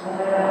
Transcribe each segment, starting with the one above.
Mamaya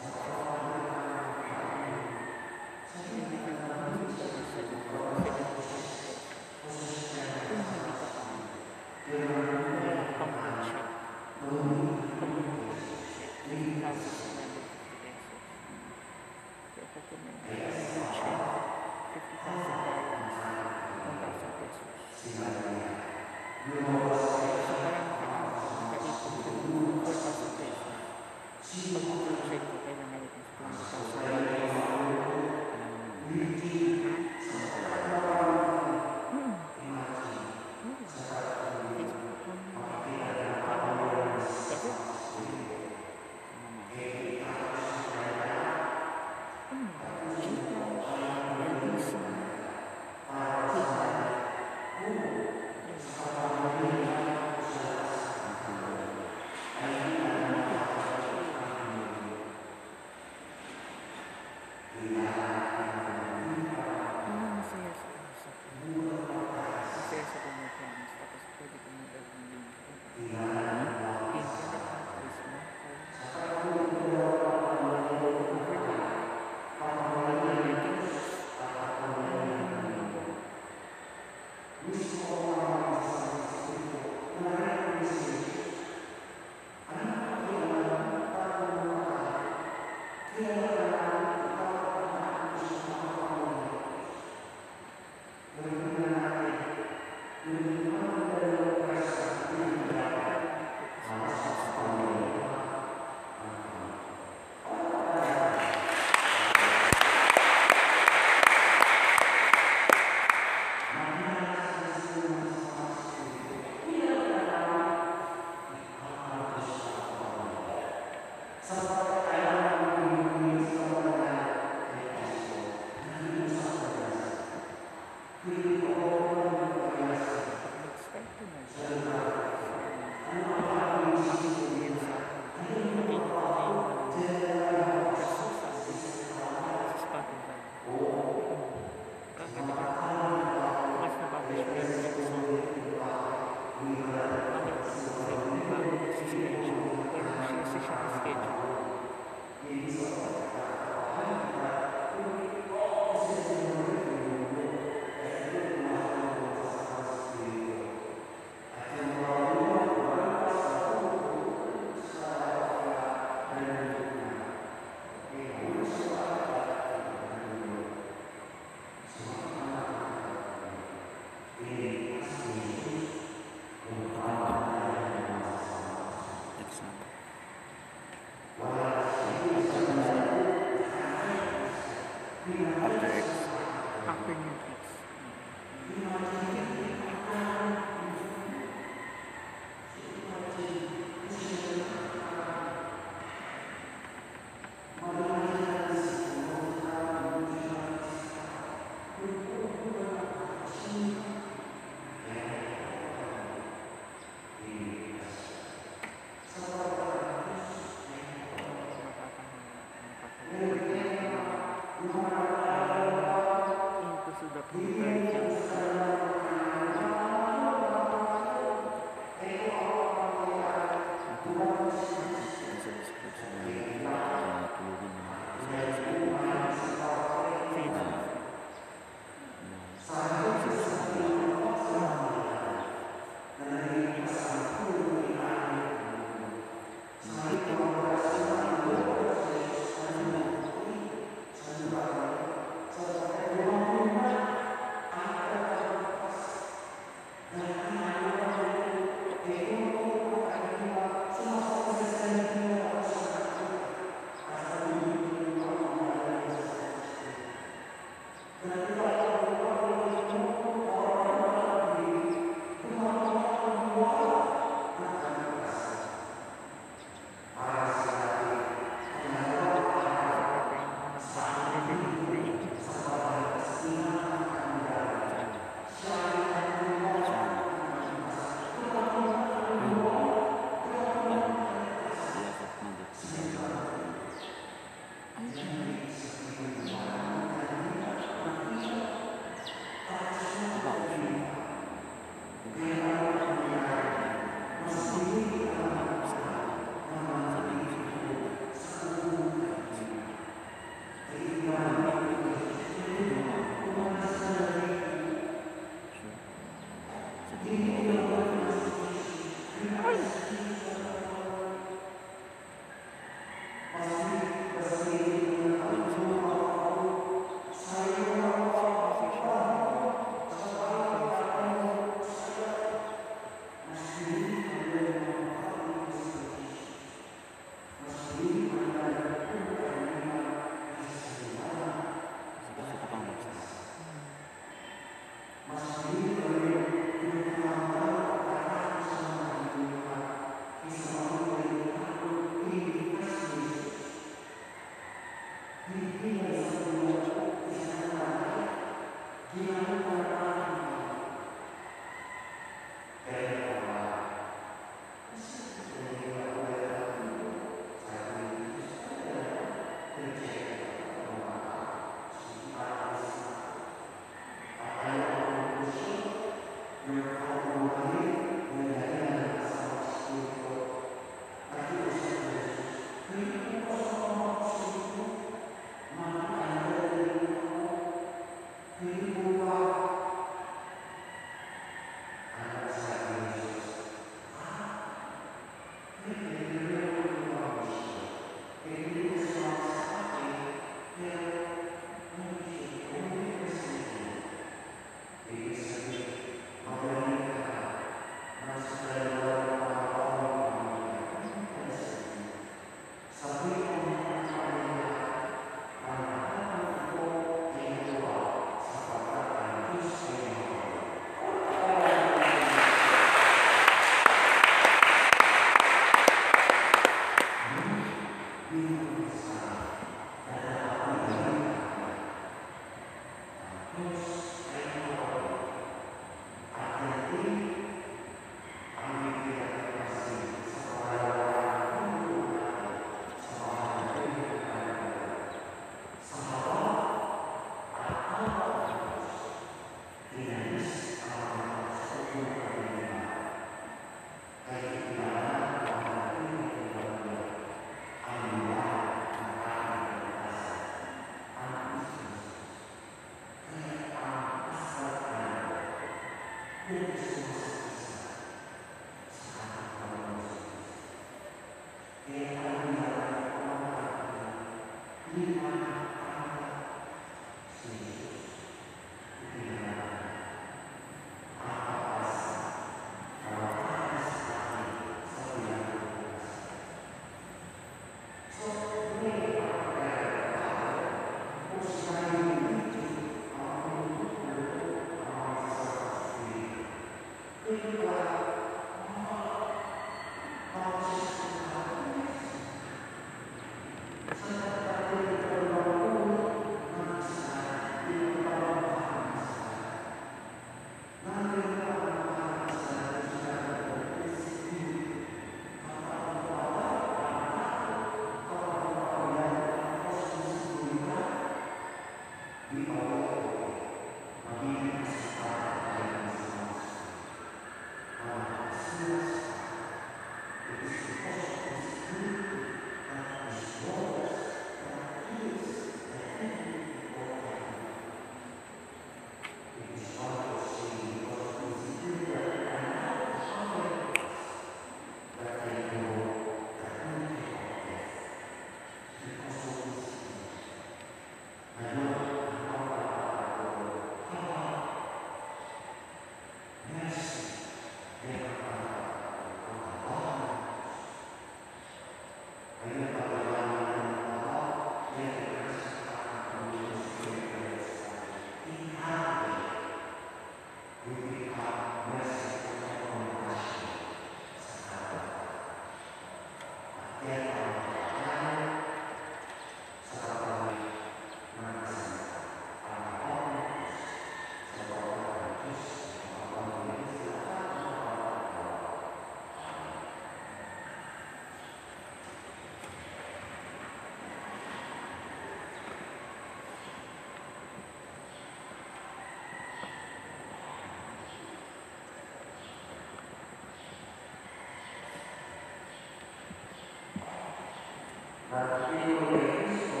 Cristo,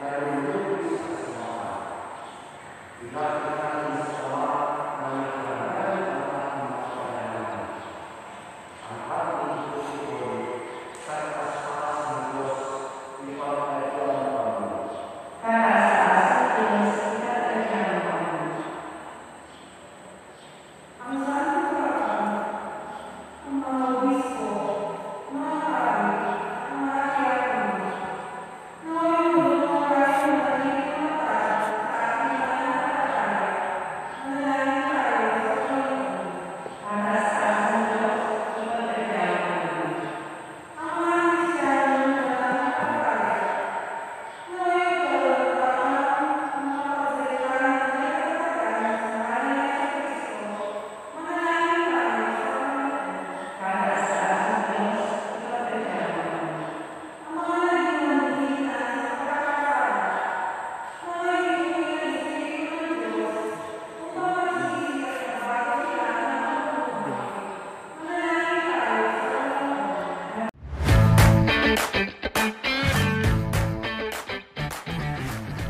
la comunión de Cristo, la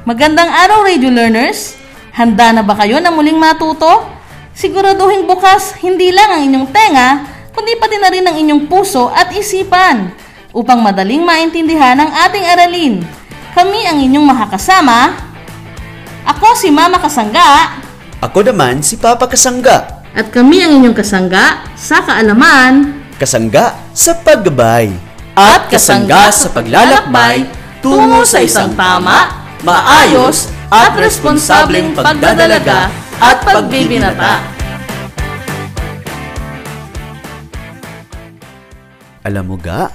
Magandang araw, Radio Learners! Handa na ba kayo na muling matuto? Siguraduhin bukas hindi lang ang inyong tenga, kundi pati na rin ang inyong puso at isipan upang madaling maintindihan ang ating aralin. Kami ang inyong makakasama. Ako si Mama Kasangga Ako naman si Papa Kasangga. at kami ang inyong kasangga sa kaalaman Kasangga sa paggabay. At kasangga sa paglalakbay tungo sa isang tama, maayos at responsableng pagdadalaga at pagbibinata. Alam mo ga,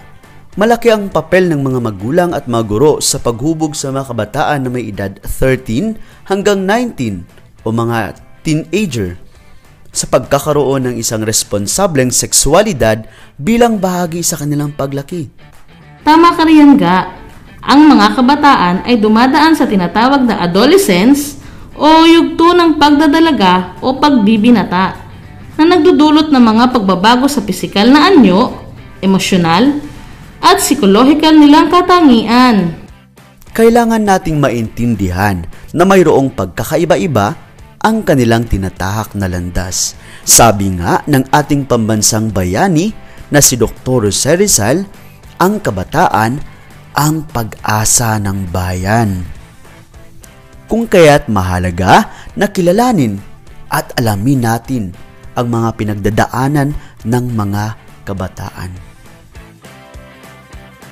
malaki ang papel ng mga magulang at mga guro sa paghubog sa mga kabataan na may edad 13 hanggang 19 o mga teenager sa pagkakaroon ng isang responsableng sexualidad bilang bahagi sa kanilang paglaki. Tama ka riyan ga. Ang mga kabataan ay dumadaan sa tinatawag na adolescence o yugto ng pagdadalaga o pagbibinata na nagdudulot ng mga pagbabago sa pisikal na anyo, emosyonal, at psikolohikal nilang katangian. Kailangan nating maintindihan na mayroong pagkakaiba-iba ang kanilang tinatahak na landas. Sabi nga ng ating pambansang bayani na si Dr. Jose Rizal, ang kabataan ang pag-asa ng bayan. Kung kaya't mahalaga na kilalanin at alamin natin ang mga pinagdadaanan ng mga kabataan.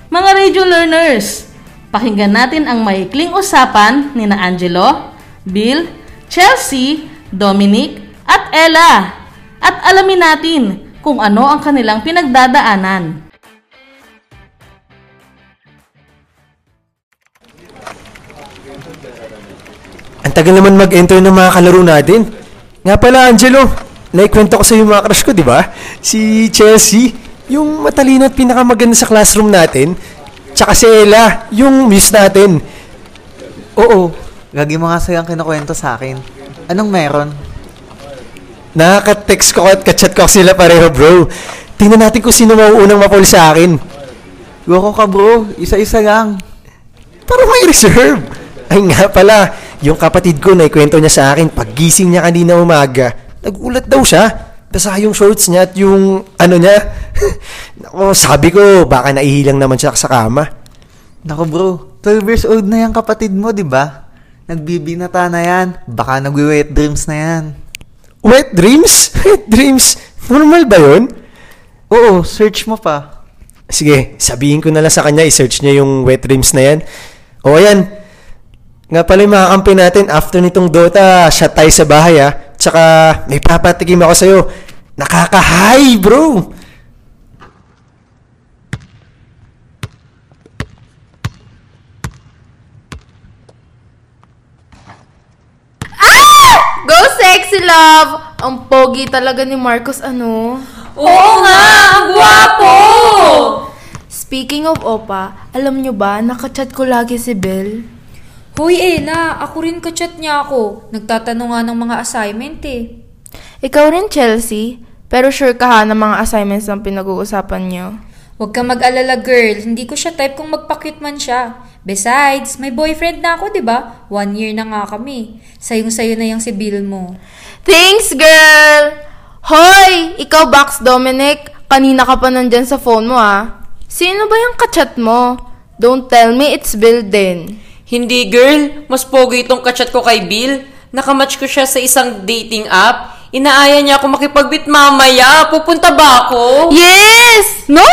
Mga radio learners, pakinggan natin ang maikling usapan ni na Angelo, Bill, Chelsea, Dominic, at Ella. At alamin natin kung ano ang kanilang pinagdadaanan. Ang tagal naman mag-enter ng mga kalaro natin. Nga pala, Angelo, naikwento ko sa yung mga crush ko, di ba? Si Chelsea, yung matalino at pinakamaganda sa classroom natin. Tsaka si Ella, yung miss natin. Oo, lagi mo nga sa'yo ang kinukwento sa akin. Anong meron? Nakaka-text ko at ka-chat ko sila pareho, bro. Tingnan natin kung sino mauunang mapol sa akin. Loko ka bro, isa-isa lang. Para may reserve. Ay nga pala, yung kapatid ko naikwento niya sa akin paggising niya kanina umaga. Nagulat daw siya. Basa yung shorts niya at yung ano niya. Nako, sabi ko, baka naihilang naman siya sa kama. Naku bro, 12 years old na yung kapatid mo, di ba? Nagbibinata na yan. Baka nagwi-wet dreams na yan. Wet dreams? Wet dreams? Normal ba yun? Oo, search mo pa. Sige, sabihin ko na lang sa kanya, i-search niya yung wet dreams na yan. O ayan, nga pala yung mga kampi natin, after nitong Dota, shot tayo sa bahay ah. Tsaka, may papatikim ako sa'yo. Nakaka-high, bro! Go sexy love! Ang pogi talaga ni Marcos ano. Oo nga! Ang gwapo! Speaking of opa, alam nyo ba, nakachat ko lagi si Belle. Hoy Ella, ako rin kachat niya ako. Nagtatanong nga ng mga assignment eh. Ikaw rin, Chelsea. Pero sure ka ha ng mga assignments ng pinag-uusapan nyo. Huwag kang mag-alala girl, hindi ko siya type kung magpa-cute man siya. Besides, may boyfriend na ako, di ba? One year na nga kami. Sayong-sayo na yung si Bill mo. Thanks, girl! Hoy! Ikaw, Box Dominic. Kanina ka pa nandyan sa phone mo, ah. Sino ba yung kachat mo? Don't tell me it's Bill din. Hindi girl, mas pogi itong kachat ko kay Bill. Nakamatch ko siya sa isang dating app. Inaaya niya ako makipagbit mamaya. Pupunta ba ako? Yes! No!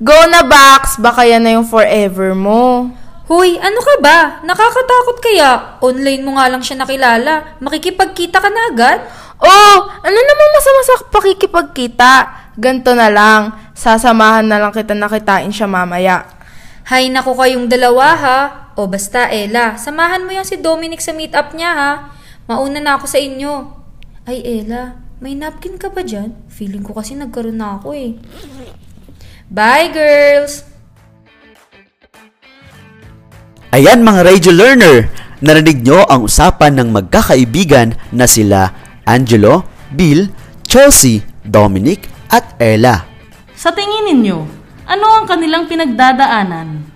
Go na, Box. Baka yan na yung forever mo. Hoy, ano ka ba? Nakakatakot kaya? Online mo nga lang siya nakilala. Makikipagkita ka na agad? Oh, ano namang masama sa pakikipagkita? Ganto na lang. Sasamahan na lang kita nakitain siya mamaya. Hay naku kayong dalawa ha. O basta Ella, samahan mo yung si Dominic sa meetup niya ha. Mauna na ako sa inyo. Ay Ella, may napkin ka ba dyan? Feeling ko kasi nagkaroon na ako eh. Bye girls! Ayan mga radio learner, narinig nyo ang usapan ng magkakaibigan na sila Angelo, Bill, Chelsea, Dominic at Ella. Sa tingin ninyo, ano ang kanilang pinagdadaanan?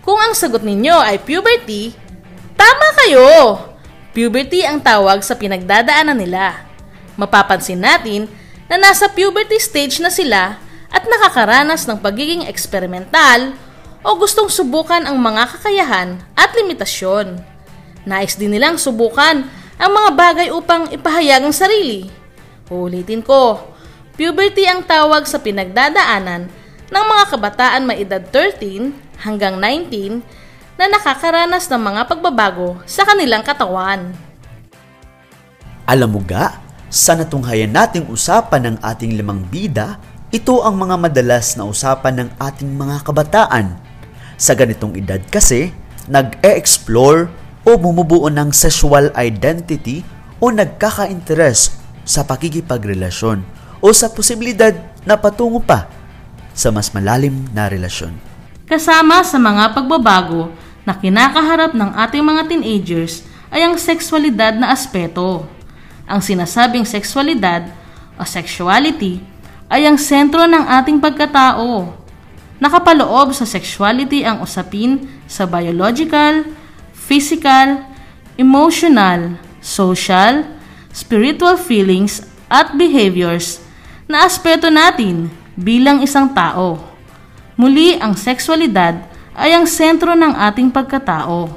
Kung ang sagot ninyo ay puberty, tama kayo! Puberty ang tawag sa pinagdadaanan nila. Mapapansin natin na nasa puberty stage na sila at nakakaranas ng pagiging eksperimental o gustong subukan ang mga kakayahan at limitasyon. Nais din nilang subukan ang mga bagay upang ipahayag ang sarili. Ulitin ko, puberty ang tawag sa pinagdadaanan ng mga kabataan may edad 13 hanggang 19 na nakakaranas ng mga pagbabago sa kanilang katawan. Alam mo ga, sa natunghayan nating usapan ng ating limang bida, Ito ang mga madalas na usapan ng ating mga kabataan. Sa ganitong edad kasi, nag-e-explore o bumubuo ng sexual identity o nagkaka-interest sa pakikipagrelasyon o sa posibilidad na patungo pa sa mas malalim na relasyon. Kasama sa mga pagbabago na kinakaharap ng ating mga teenagers ay ang sexualidad na aspeto. Ang sinasabing sexualidad o sexuality ay ang sentro ng ating pagkatao. Nakapaloob sa sexuality ang usapin sa biological, physical, emotional, social, spiritual feelings at behaviors na aspeto natin bilang isang tao. Muli, ang sexualidad ay ang sentro ng ating pagkatao.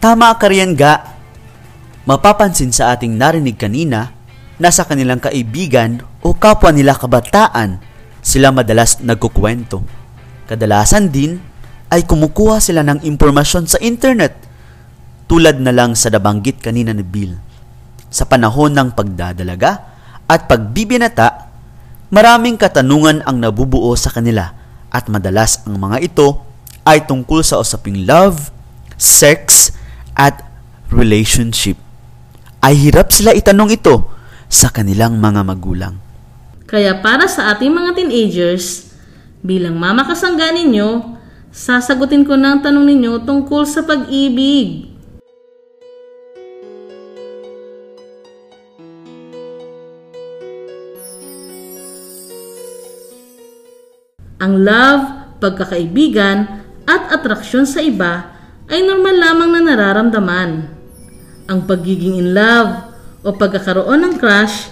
Tama ka riyan ga. Mapapansin sa ating narinig kanina na sa kanilang kaibigan o kapwa nila kabataan, sila madalas nagkukwento. Kadalasan din ay kumukuha sila ng impormasyon sa internet tulad na lang sa nabanggit kanina ni Bill. Sa panahon ng pagdadalaga at pagbibinata, maraming katanungan ang nabubuo sa kanila at madalas ang mga ito ay tungkol sa usaping love, sex, at relationship. Ay hirap sila itanong ito sa kanilang mga magulang. Kaya para sa ating mga teenagers, bilang mama kasangga ninyo, sasagutin ko ang tanong ninyo tungkol sa pag-ibig. Ang love, pagkakaibigan, at atraksyon sa iba ay normal lamang na nararamdaman. Ang pagiging in love o pagkakaroon ng crush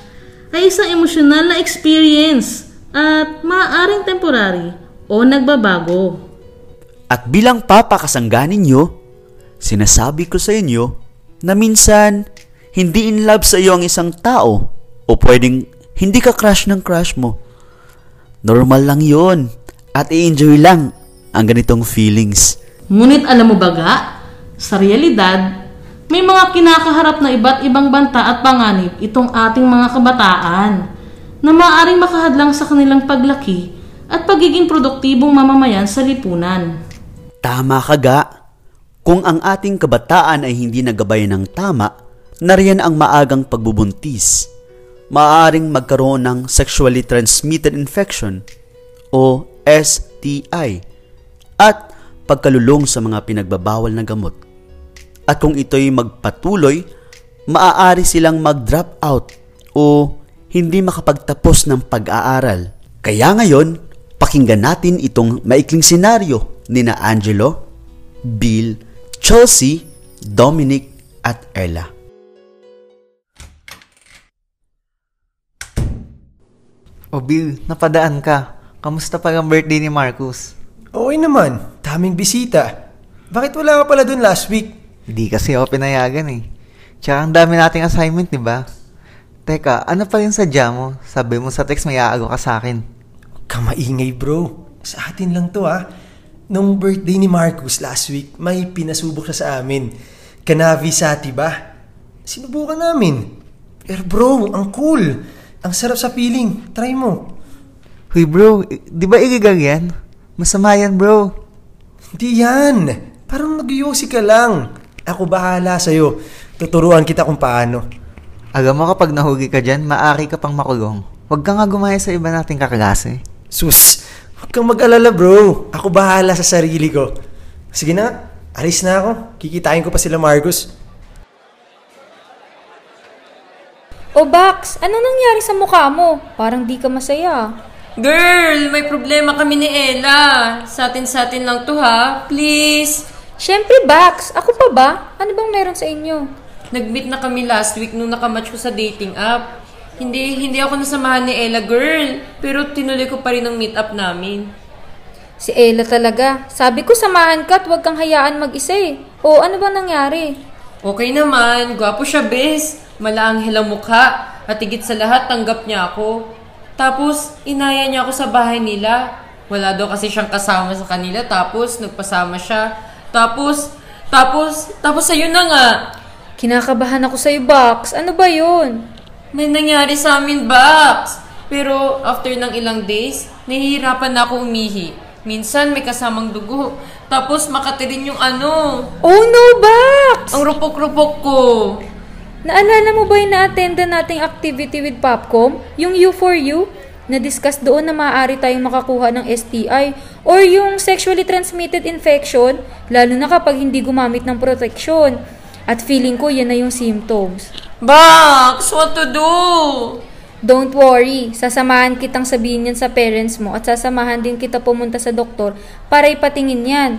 ay isang emosyonal na experience at maaaring temporary o nagbabago. At bilang papakasangga ninyo, sinasabi ko sa inyo na minsan hindi in love sa iyo ang isang tao o pwedeng hindi ka crush ng crush mo. Normal lang yon at i-enjoy lang ang ganitong feelings. Ngunit alam mo ba ga, sa realidad, may mga kinakaharap na iba't ibang banta at panganib itong ating mga kabataan na maaaring makahadlang sa kanilang paglaki at pagiging produktibong mamamayan sa lipunan. Tama ka ga. Kung ang ating kabataan ay hindi nagabay ng tama, nariyan ang maagang pagbubuntis. Maaaring magkaroon ng sexually transmitted infection o STI at pagkalulong sa mga pinagbabawal na gamot. At kung ito'y magpatuloy, maaari silang mag-drop out o hindi makapagtapos ng pag-aaral. Kaya ngayon, pakinggan natin itong maikling senaryo ni na Angelo, Bill, Chelsea, Dominic at Ella. O Bill, napadaan ka. Kamusta pa ang birthday ni Marcus? Okay naman, daming bisita. Bakit wala ka pala dun last week? Hindi kasi ako pinayagan eh. Tsaka ang dami nating assignment, di ba? Teka, ano pa yung sadya mo? Sabi mo sa text may aago ka sa akin. Huwag kang maingay bro. Sa atin lang to ha. Nung birthday ni Marcus last week, may pinasubok siya sa amin. Canavi Sati ba? Sinubukan namin. Pero bro, ang cool. Ang sarap sa feeling. Try mo. Huy bro, di ba igigang yan? Masama yan bro. Hindi yan. Parang nag ka lang. Ako bahala sa'yo. Tuturuan kita kung paano. Alam mo kapag nahugi ka dyan, maaari ka pang makulong. Huwag ka nga gumaya sa iba nating kaklase. Sus, huwag kang mag-alala bro. Ako bahala sa sarili ko. Sige na, alis na ako. Kikitain ko pa sila Marcus. O Bax, ano nangyari sa mukha mo? Parang di ka masaya. Girl, may problema kami ni Ella. Sa atin-sa atin lang to ha. Please. Siyempre, Bax. Ako pa ba? Ano bang meron sa inyo? Nag-meet na kami last week nung nakamatch ko sa dating app. Hindi, hindi ako nasamahan ni Ella, girl. Pero tinuloy ko pa rin ang meet up namin. Si Ella talaga. Sabi ko samahan ka at huwag kang hayaan mag-isa eh. O ano bang nangyari? Okay naman, gwapo siya, bes. Malaanghel ang mukha. At higit sa lahat, tanggap niya ako. Tapos, inaya niya ako sa bahay nila. Wala daw kasi siyang kasama sa kanila. Tapos, nagpasama siya. Tapos, tapos, tapos ayun na nga. Kinakabahan ako sa'yo, Bax. Ano ba yun? May nangyari sa amin, Bax. Pero after ng ilang days, nahihirapan na ako umihi. Minsan may kasamang dugo. Tapos makati rin yung ano. Oh no, Bax! Ang rupok-rupok ko. Naalala mo ba yung na-attenda nating activity with Popcom? Yung U4U? Na-discuss doon na maaari tayong makakuha ng STI or yung sexually transmitted infection, lalo na kapag hindi gumamit ng protection. At feeling ko yan na yung symptoms. Bax, what to do? Don't worry, sasamahan kitang sabihin yan sa parents mo at sasamahan din kita pumunta sa doktor para ipatingin yan.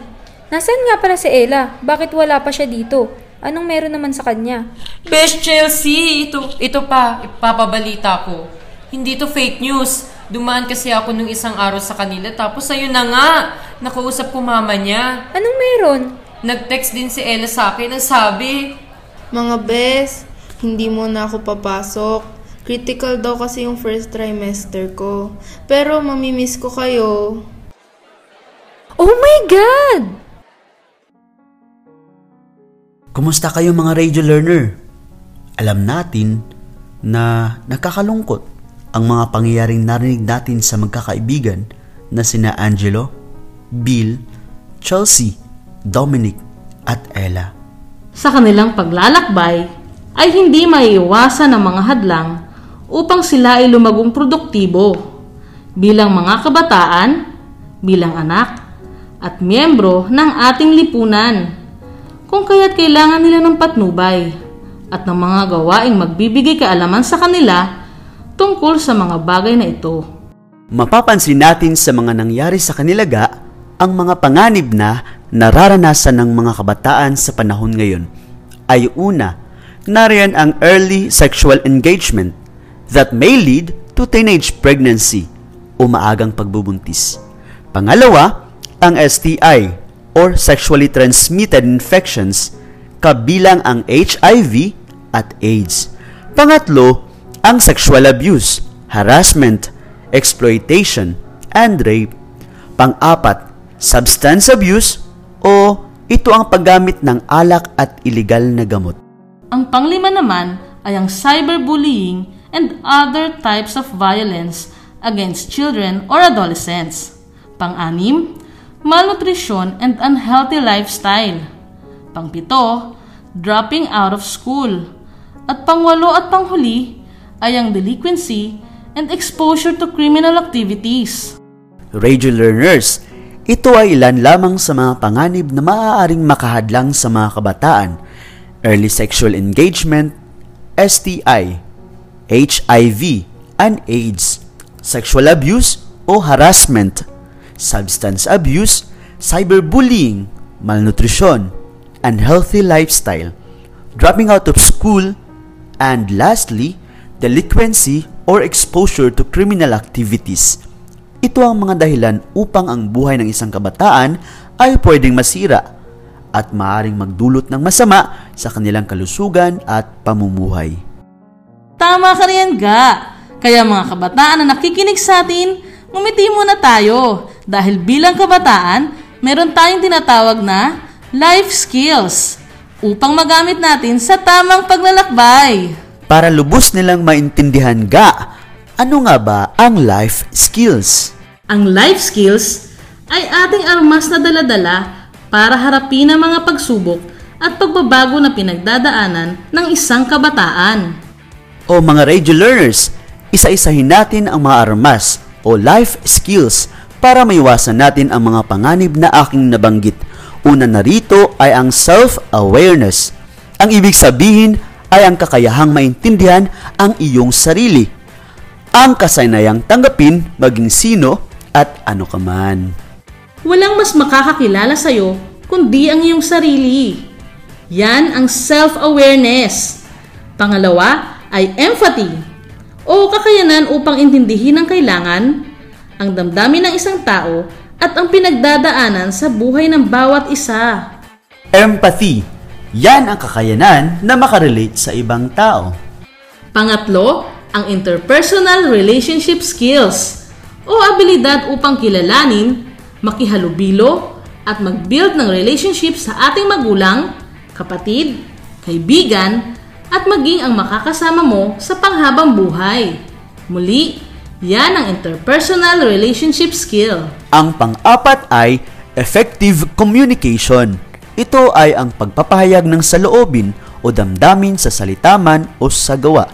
Nasaan nga pala si Ella? Bakit wala pa siya dito? Anong meron naman sa kanya? Best Chelsea, ito, ito pa, ipapabalita ko. Hindi to fake news. Dumaan kasi ako nung isang araw sa kanila tapos ayun na nga, nakausap ko mama niya. Anong meron? Nag-text din si Ella sa akin ang sabi, Mga bes, hindi mo na ako papasok. Critical daw kasi yung first trimester ko. Pero mamimiss ko kayo. Oh my God! Kumusta kayo mga radio learner? Alam natin na nakakalungkot ang mga pangyayaring narinig natin sa magkakaibigan na sina Angelo, Bill, Chelsea, Dominic at Ella. Sa kanilang paglalakbay ay hindi maiiwasan ang mga hadlang upang sila ay lumagong produktibo bilang mga kabataan, bilang anak, at miyembro ng ating lipunan. Kung kaya't kailangan nila ng patnubay at ng mga gawaing magbibigay kaalaman sa kanila tungkol sa mga bagay na ito. Mapapansin natin sa mga nangyari sa kanilaga ang mga panganib na nararanasan ng mga kabataan sa panahon ngayon ay una, nariyan ang early sexual engagement that may lead to teenage pregnancy o maagang pagbubuntis. Pangalawa, ang STI or sexually transmitted infections kabilang ang HIV at AIDS. Pangatlo, ang sexual abuse, harassment, exploitation, and rape. Pang-apat, substance abuse o ito ang paggamit ng alak at iligal na gamot. Ang panglima naman ay ang cyberbullying and other types of violence against children or adolescents. Pang-anim, malnutrition and unhealthy lifestyle. Pangpito, dropping out of school. At pangwalo at panghuli ay ang delinquency and exposure to criminal activities. Radio learners, ito ay ilan lamang sa mga panganib na maaaring makahadlang sa mga kabataan. Early sexual engagement, STI, HIV, and AIDS, sexual abuse o harassment, substance abuse, cyberbullying, malnutrition, unhealthy lifestyle, dropping out of school, and lastly, delinquency or exposure to criminal activities. Ito ang mga dahilan upang ang buhay ng isang kabataan ay pwedeng masira at maaring magdulot ng masama sa kanilang kalusugan at pamumuhay. Tama ka riyan ga. Kaya mga kabataan na nakikinig sa atin, ngumiti muna tayo dahil bilang kabataan, meron tayong tinatawag na life skills upang magamit natin sa tamang paglalakbay. Para lubos nilang maintindihan ga, ano nga ba ang life skills? Ang life skills ay ating armas na daladala para harapin ang mga pagsubok at pagbabago na pinagdadaanan ng isang kabataan. O mga radio learners, isa-isahin natin ang mga armas o life skills para maiwasan natin ang mga panganib na aking nabanggit. Una na rito ay ang self-awareness. Ang ibig sabihin ay ang kakayahang maintindihan ang iyong sarili. Ang kasanayang tanggapin maging sino at ano ka man. Walang mas makakakilala sa'yo kundi ang iyong sarili. Yan ang self-awareness. Pangalawa ay empathy o kakayanan upang intindihin ang kailangan, ang damdamin ng isang tao at ang pinagdadaanan sa buhay ng bawat isa. Empathy. Yan ang kakayanan na makarelate sa ibang tao. Pangatlo, ang interpersonal relationship skills o abilidad upang kilalanin, makihalubilo, at mag-build ng relationship sa ating magulang, kapatid, kaibigan, at maging ang makakasama mo sa panghabang buhay. Muli, Yan ang interpersonal relationship skill. Ang pang-apat ay effective communication. Ito ay ang pagpapahayag ng saloobin o damdamin sa salita man o sa gawa.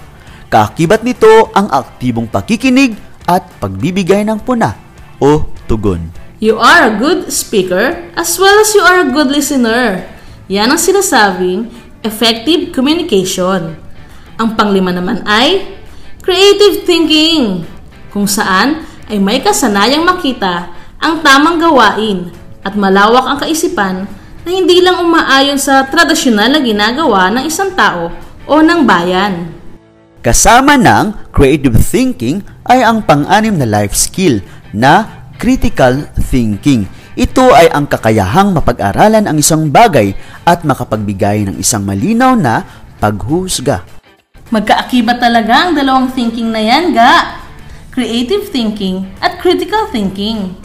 Kaakibat nito ang aktibong pakikinig at pagbibigay ng puna o tugon. You are a good speaker as well as you are a good listener. Yan ang sinasabing effective communication. Ang panglima naman ay creative thinking, kung saan ay may kasanayang makita ang tamang gawain at malawak ang kaisipan na hindi lang umaayon sa tradisyonal na ginagawa ng isang tao o ng bayan. Kasama ng creative thinking ay ang pang-anim na life skill na critical thinking. Ito ay ang kakayahang mapag-aralan ang isang bagay at makapagbigay ng isang malinaw na paghusga. Magkaakibat talaga ang dalawang thinking na yan, ga. Creative thinking at critical thinking.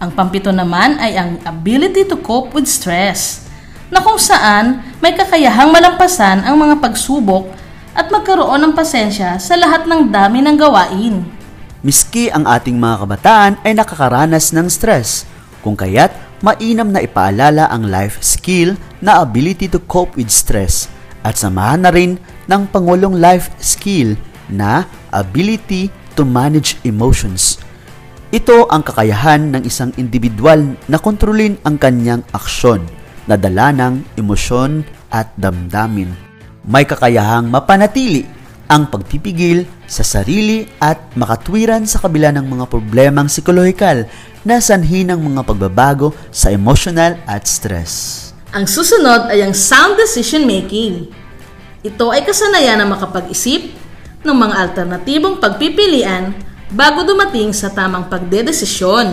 Ang pampito naman ay ang ability to cope with stress, na kung saan may kakayahang malampasan ang mga pagsubok at magkaroon ng pasensya sa lahat ng dami ng gawain. Miski ang ating mga kabataan ay nakakaranas ng stress, kung kaya't mainam na ipaalala ang life skill na ability to cope with stress at samahan na rin ng pangulong life skill na ability to manage emotions. Ito ang kakayahan ng isang individual na kontrolin ang kanyang aksyon, nadala ng emosyon at damdamin. May kakayahang mapanatili ang pagpipigil sa sarili at makatwiran sa kabila ng mga problemang psikolohikal na sanhi ng mga pagbabago sa emotional at stress. Ang susunod ay ang sound decision making. Ito ay kasanayan na makapag-isip ng mga alternatibong pagpipilian bago dumating sa tamang pagdedesisyon.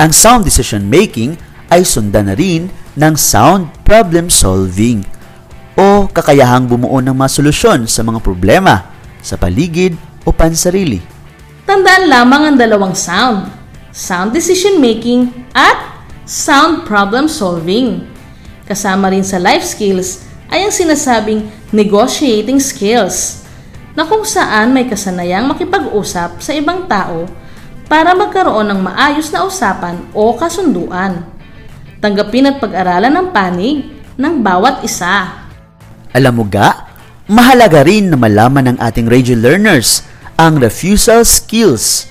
Ang sound decision making ay sundan na rin ng sound problem solving o kakayahang bumuo ng mga solusyon sa mga problema sa paligid o pansarili. Tandaan lamang ang dalawang sound, sound decision making at sound problem solving. Kasama rin sa life skills ay ang sinasabing negotiating skills na kung saan may kasanayang makipag-usap sa ibang tao para magkaroon ng maayos na usapan o kasunduan. Tanggapin at pag-aralan ang panig ng bawat isa. Alam mo ga, mahalaga rin na malaman ng ating radio learners ang refusal skills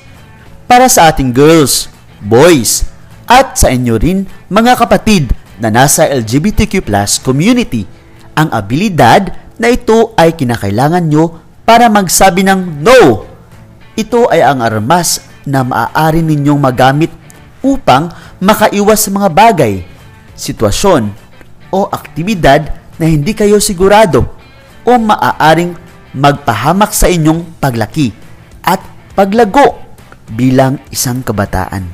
para sa ating girls, boys, at sa inyo rin mga kapatid na nasa LGBTQ community. Ang abilidad na ito ay kinakailangan nyo para magsabi ng no. Ito ay ang armas na maaari ninyong magamit upang makaiwas sa mga bagay, sitwasyon, o aktibidad na hindi kayo sigurado o maaaring magpahamak sa inyong paglaki at paglago bilang isang kabataan.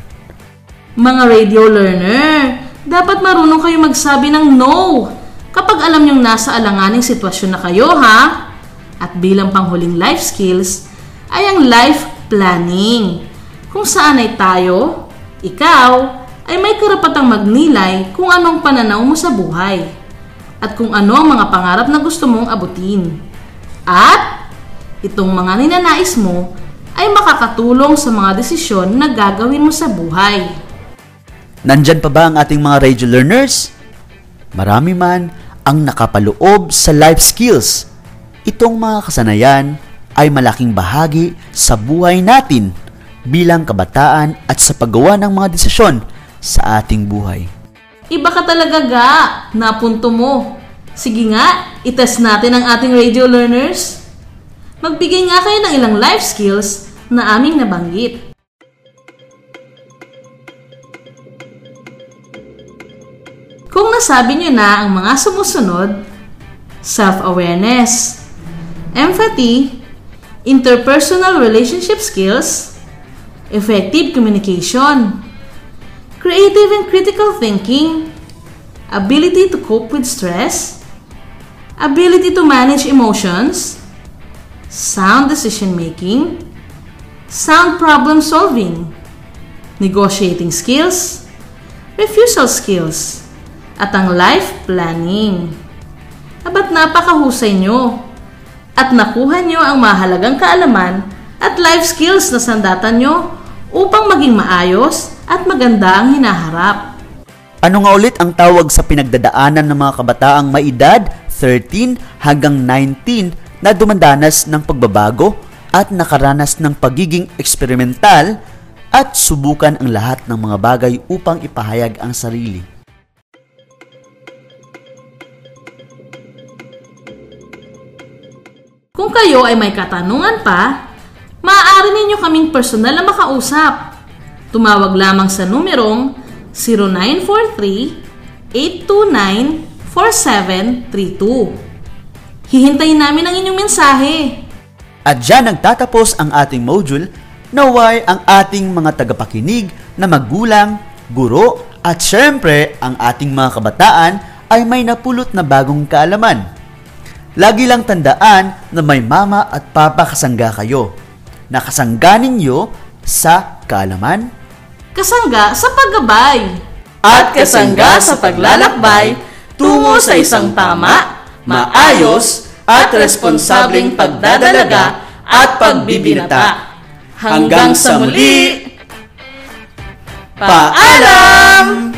Mga radio learner, dapat marunong kayo magsabi ng no kapag alam niyong nasa alanganing sitwasyon na kayo ha. At bilang panghuling life skills ay ang life planning. Kung saan ay tayo, ikaw, ay may karapatang magnilay kung anong pananaw mo sa buhay at kung ano ang mga pangarap na gusto mong abutin. At itong mga ninanais mo ay makakatulong sa mga desisyon na gagawin mo sa buhay. Nandyan pa ba ang ating mga radio learners? Marami man ang nakapaloob sa life skills. Itong mga kasanayan ay malaking bahagi sa buhay natin bilang kabataan at sa paggawa ng mga desisyon sa ating buhay. Iba ka talaga ga, napunto mo. Sige nga, itest natin ang ating radio learners. Magbigay nga kayo ng ilang life skills na aming nabanggit. Kung nasabi nyo na ang mga sumusunod, self-awareness, empathy, interpersonal relationship skills, effective communication, creative and critical thinking, ability to cope with stress, ability to manage emotions, sound decision making, sound problem solving, negotiating skills, refusal skills, at ang life planning. Abat napakahusay nyo at nakuha nyo ang mahalagang kaalaman at life skills na sandatan nyo upang maging maayos at maganda ang hinaharap. Ano nga ulit ang tawag sa pinagdadaanan ng mga kabataang may edad 13 hanggang 19 na dumandanas ng pagbabago at nakaranas ng pagiging eksperimental at subukan ang lahat ng mga bagay upang ipahayag ang sarili. Kung kayo ay may katanungan pa, maaari ninyo kaming personal na makausap. Tumawag lamang sa numerong 0943-829-4732. Hihintayin namin ang inyong mensahe. At dyan nagtatapos ang ating module naway ang ating mga tagapakinig na magulang, guro at syempre ang ating mga kabataan ay may napulot na bagong kaalaman. Lagi lang tandaan na may mama at papa kasangga kayo. Nakasangga ninyo sa kaalaman Kasangga sa paggabay. at kasangga sa paglalakbay tungo sa isang tama, maayos at responsableng pagdadalaga at pagbibinata. Hanggang sa muli, paalam!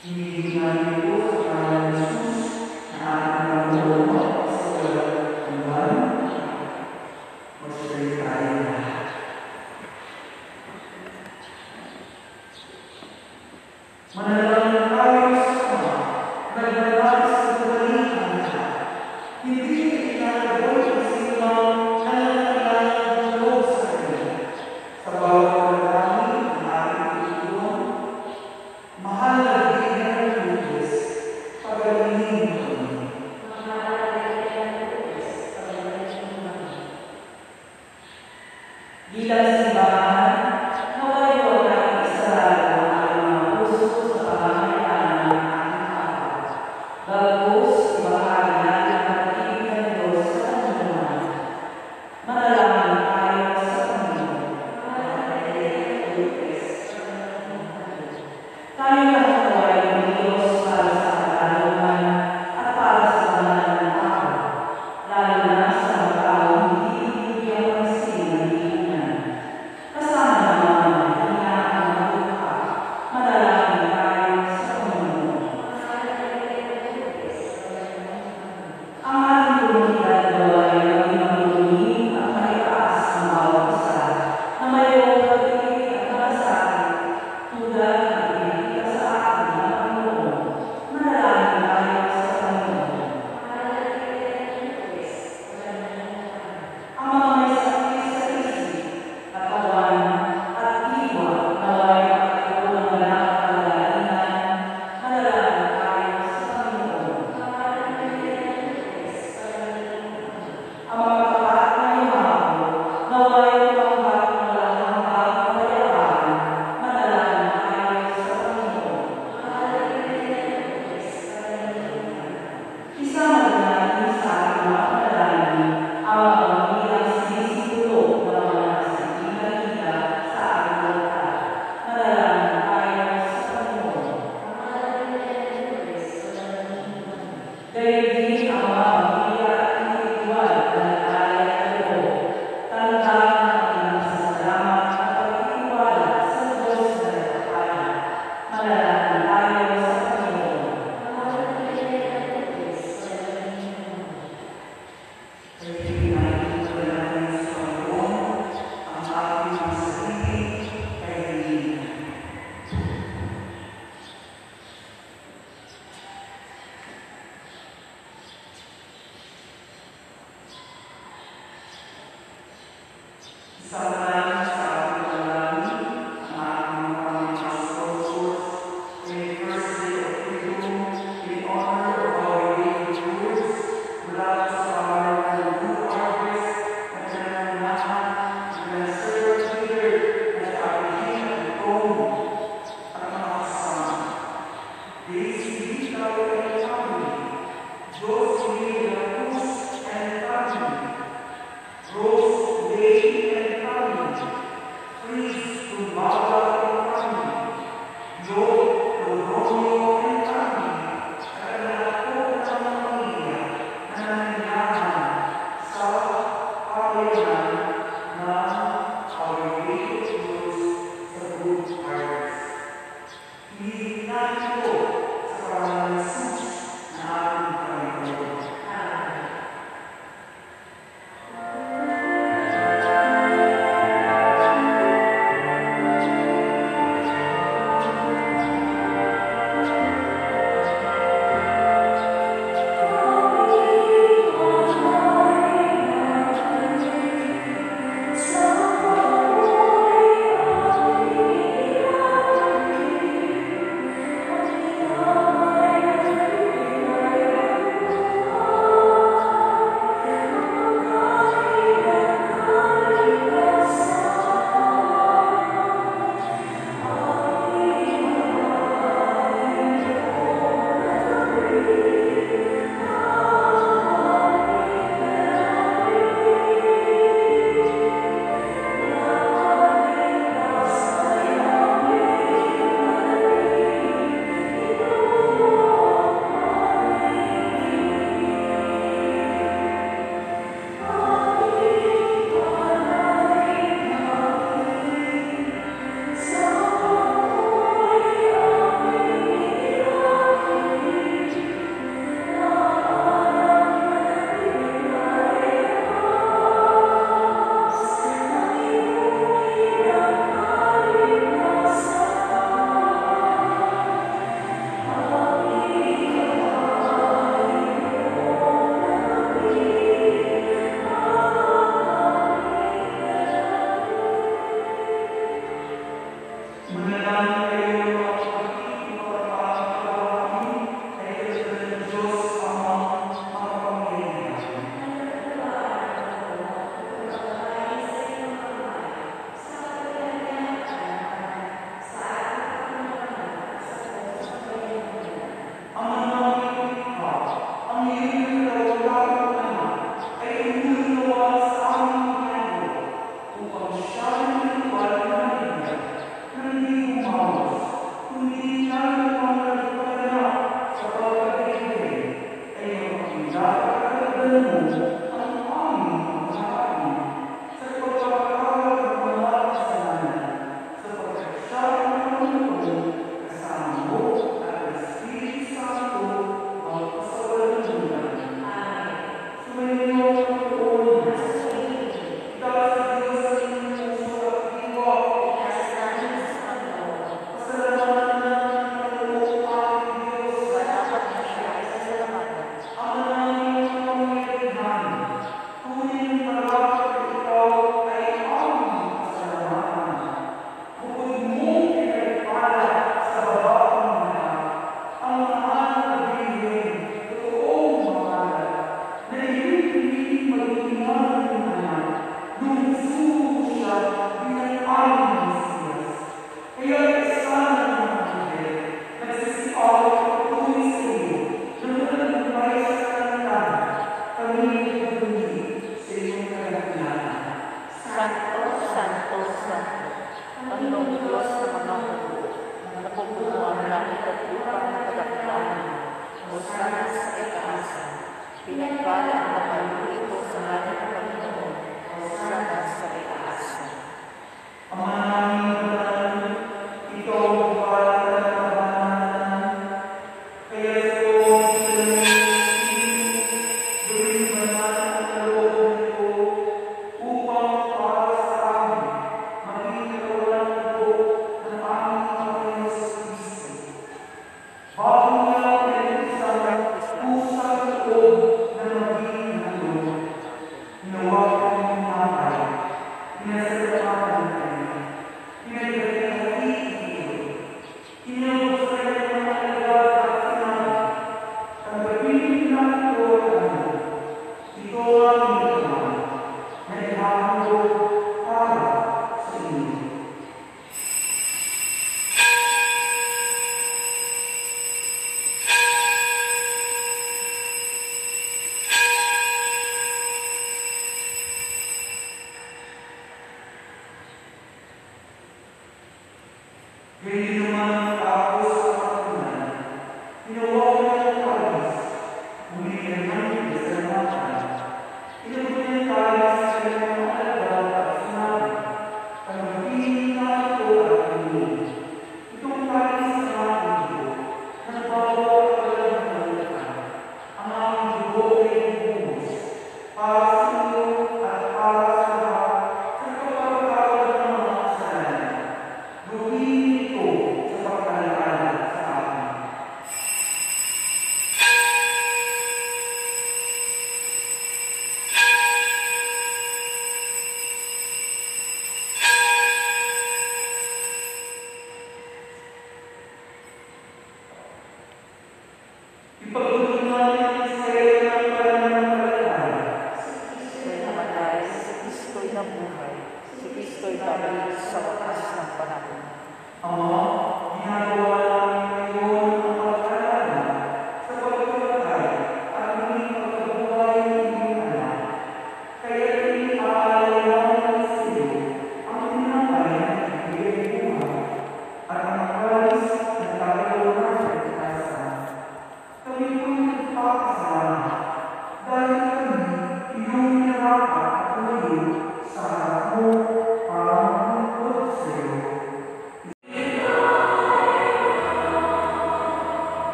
Bilang simbahan,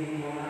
Thank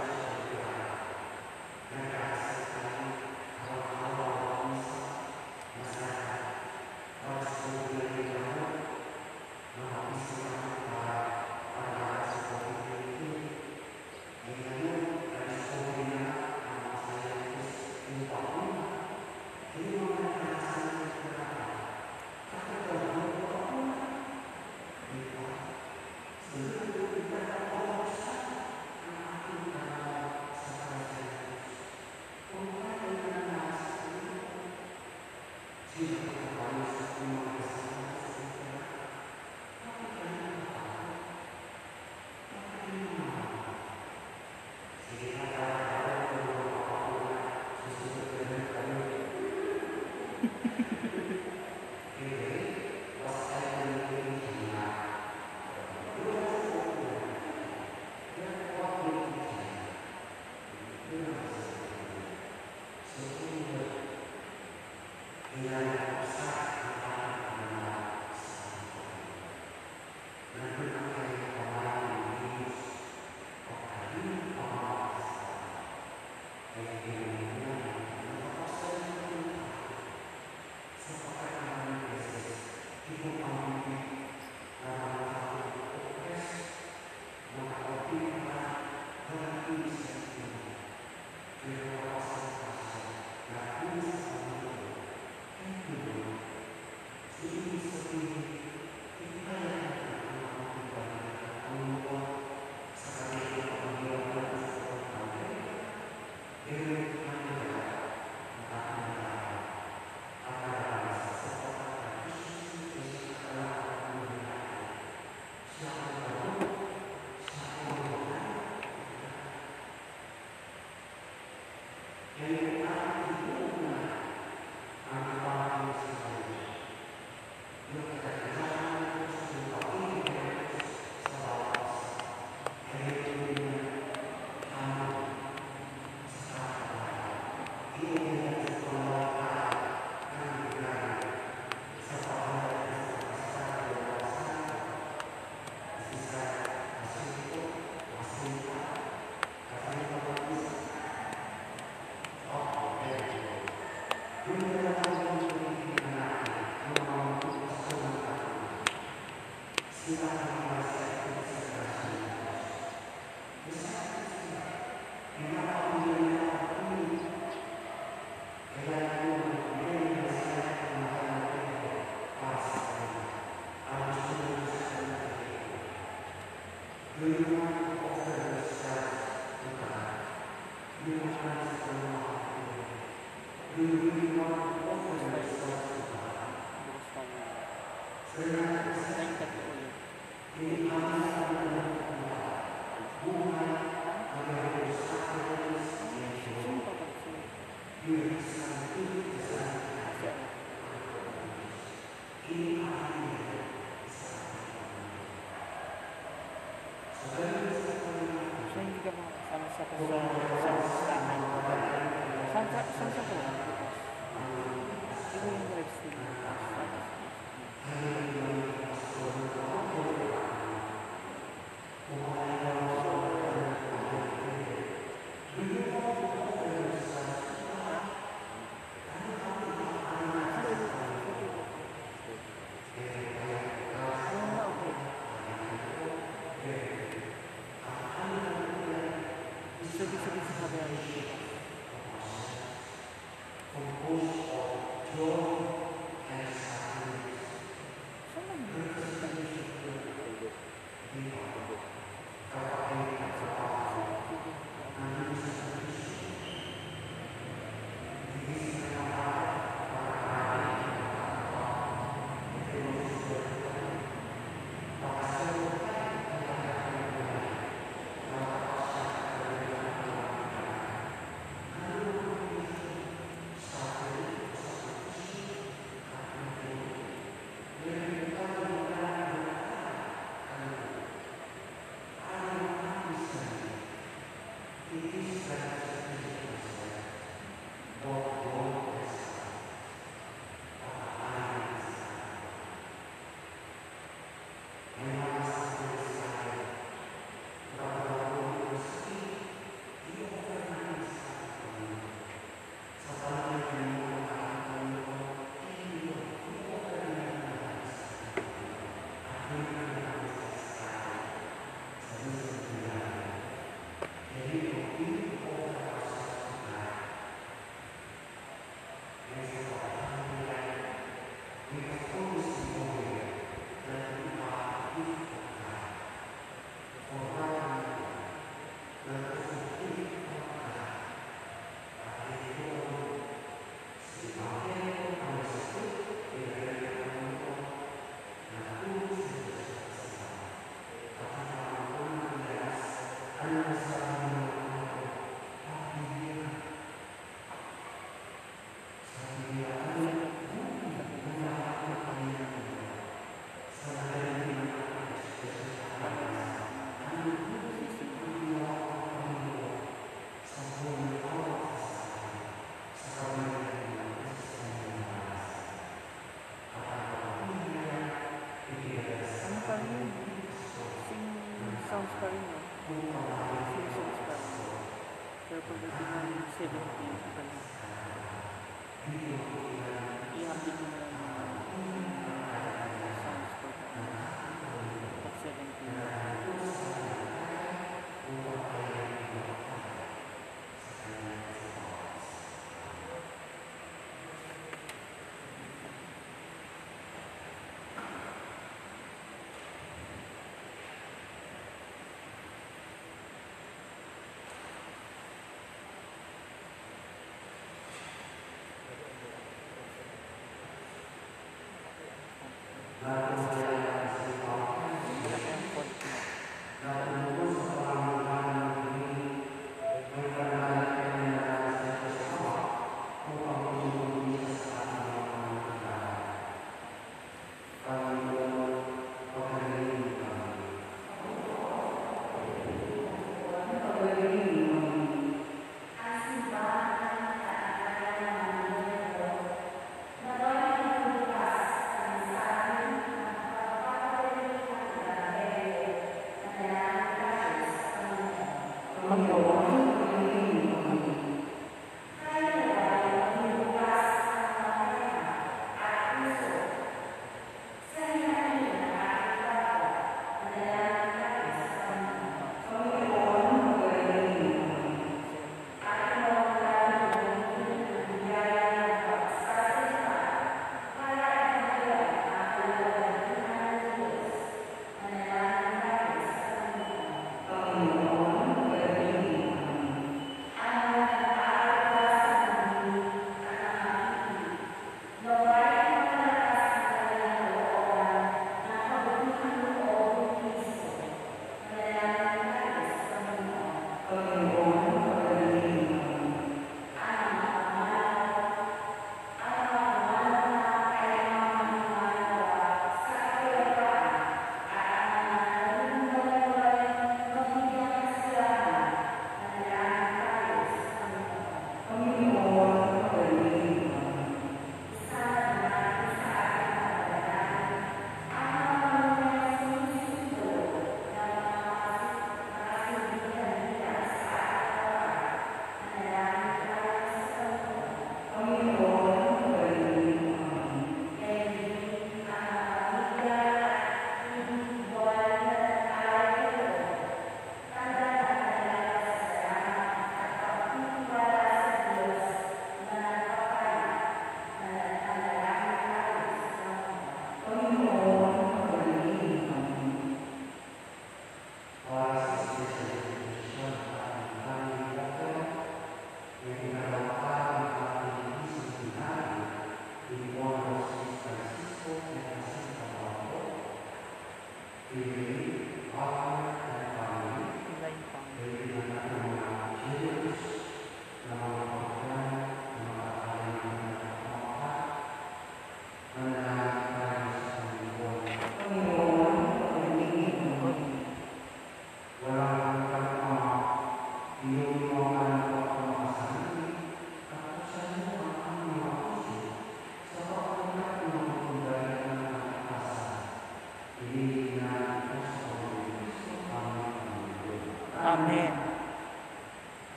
Sige, Pero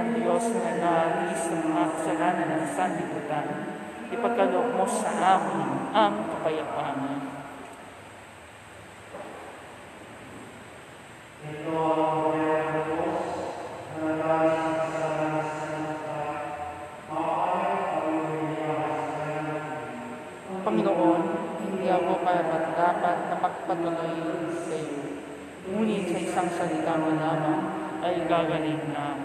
ng Diyos na naalis ng mga kasalanan ng sanlibutan, ipagkaloob mo sa amin ang kapayapaan. Ito ang Panginoon, hindi ako karapat dapat na magpatuloy sa iyo. Ngunit sa isang salita mo lamang ay gagaling na ako.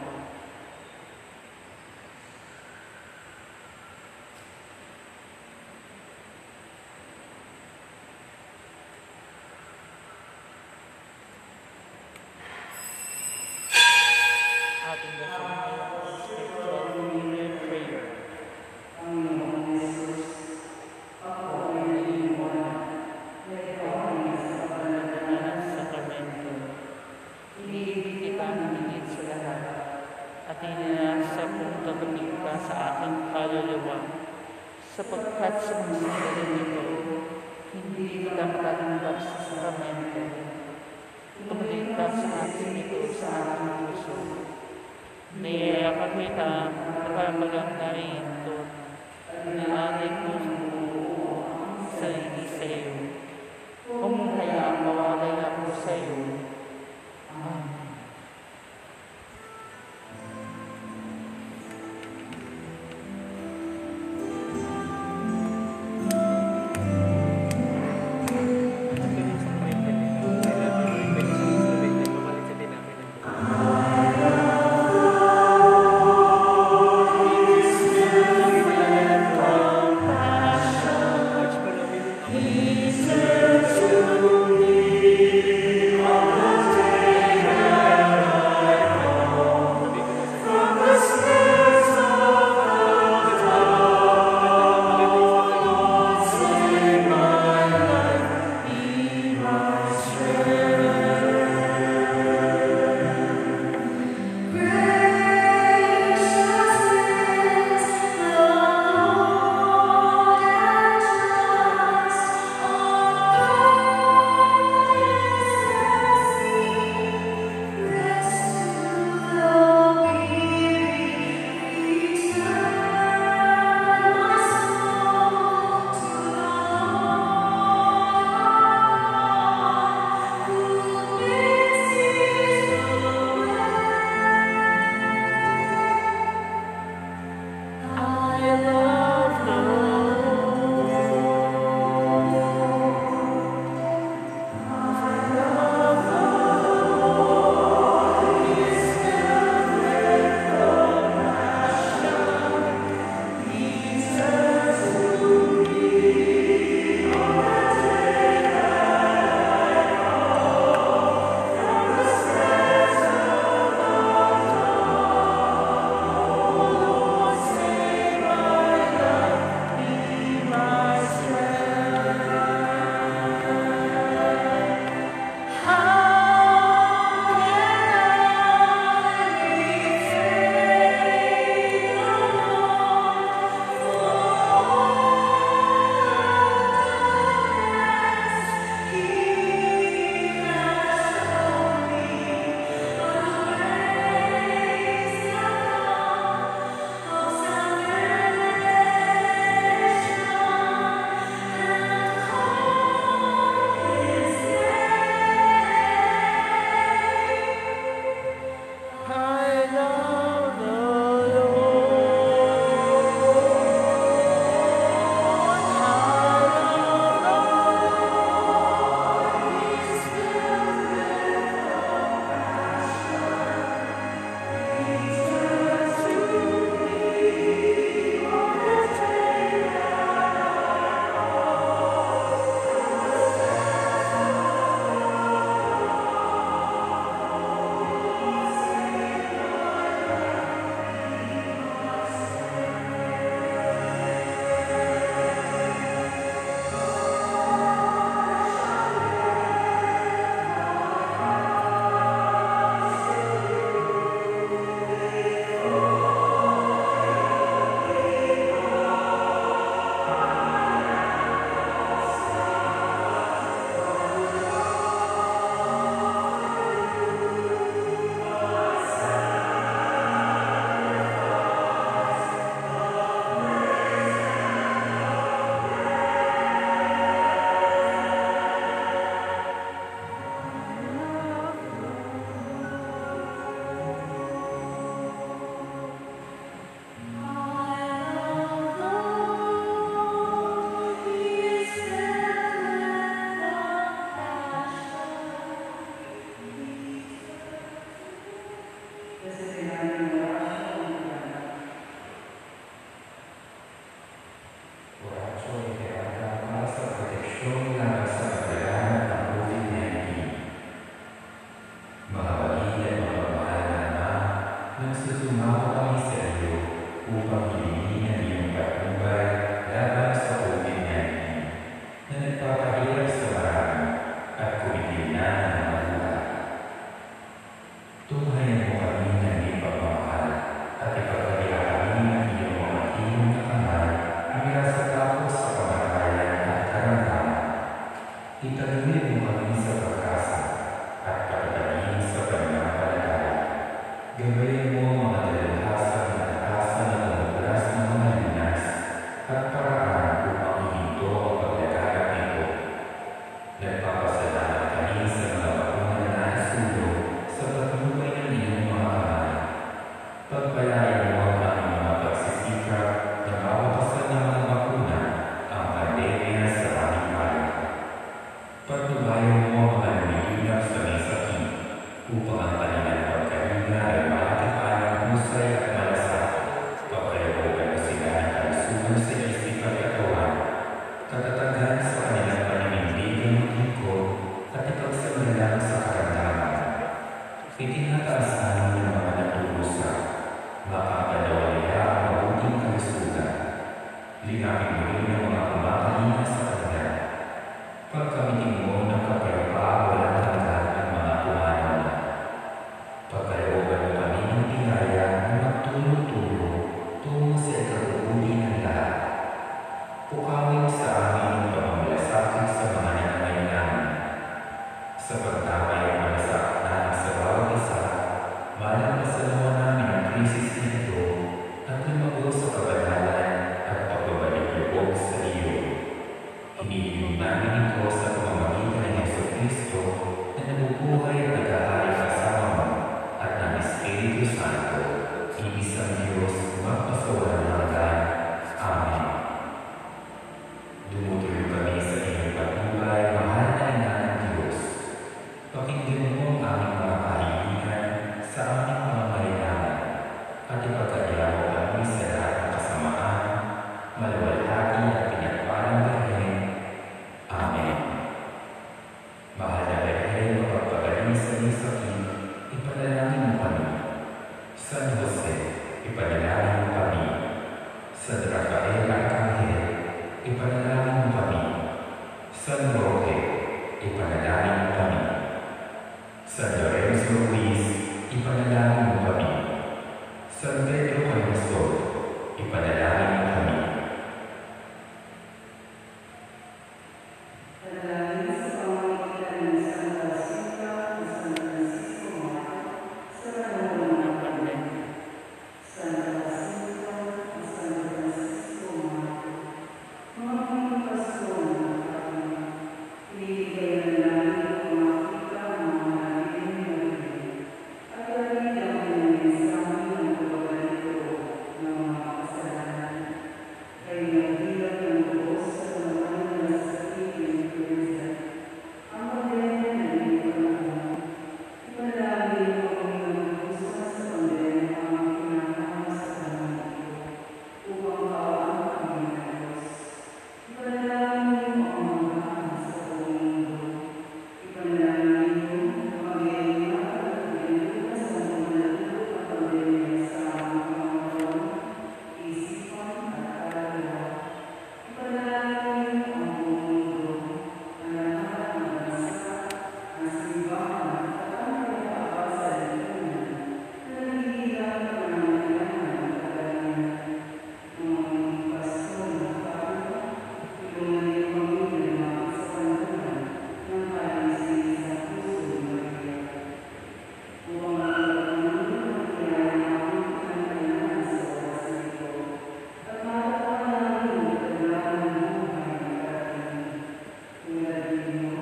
عليه وسلم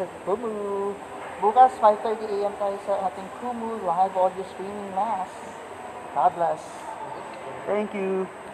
sa Kumu. Bukas, 5.30 a.m. tayo sa ating Kumu live audio streaming mass. God bless. Thank you.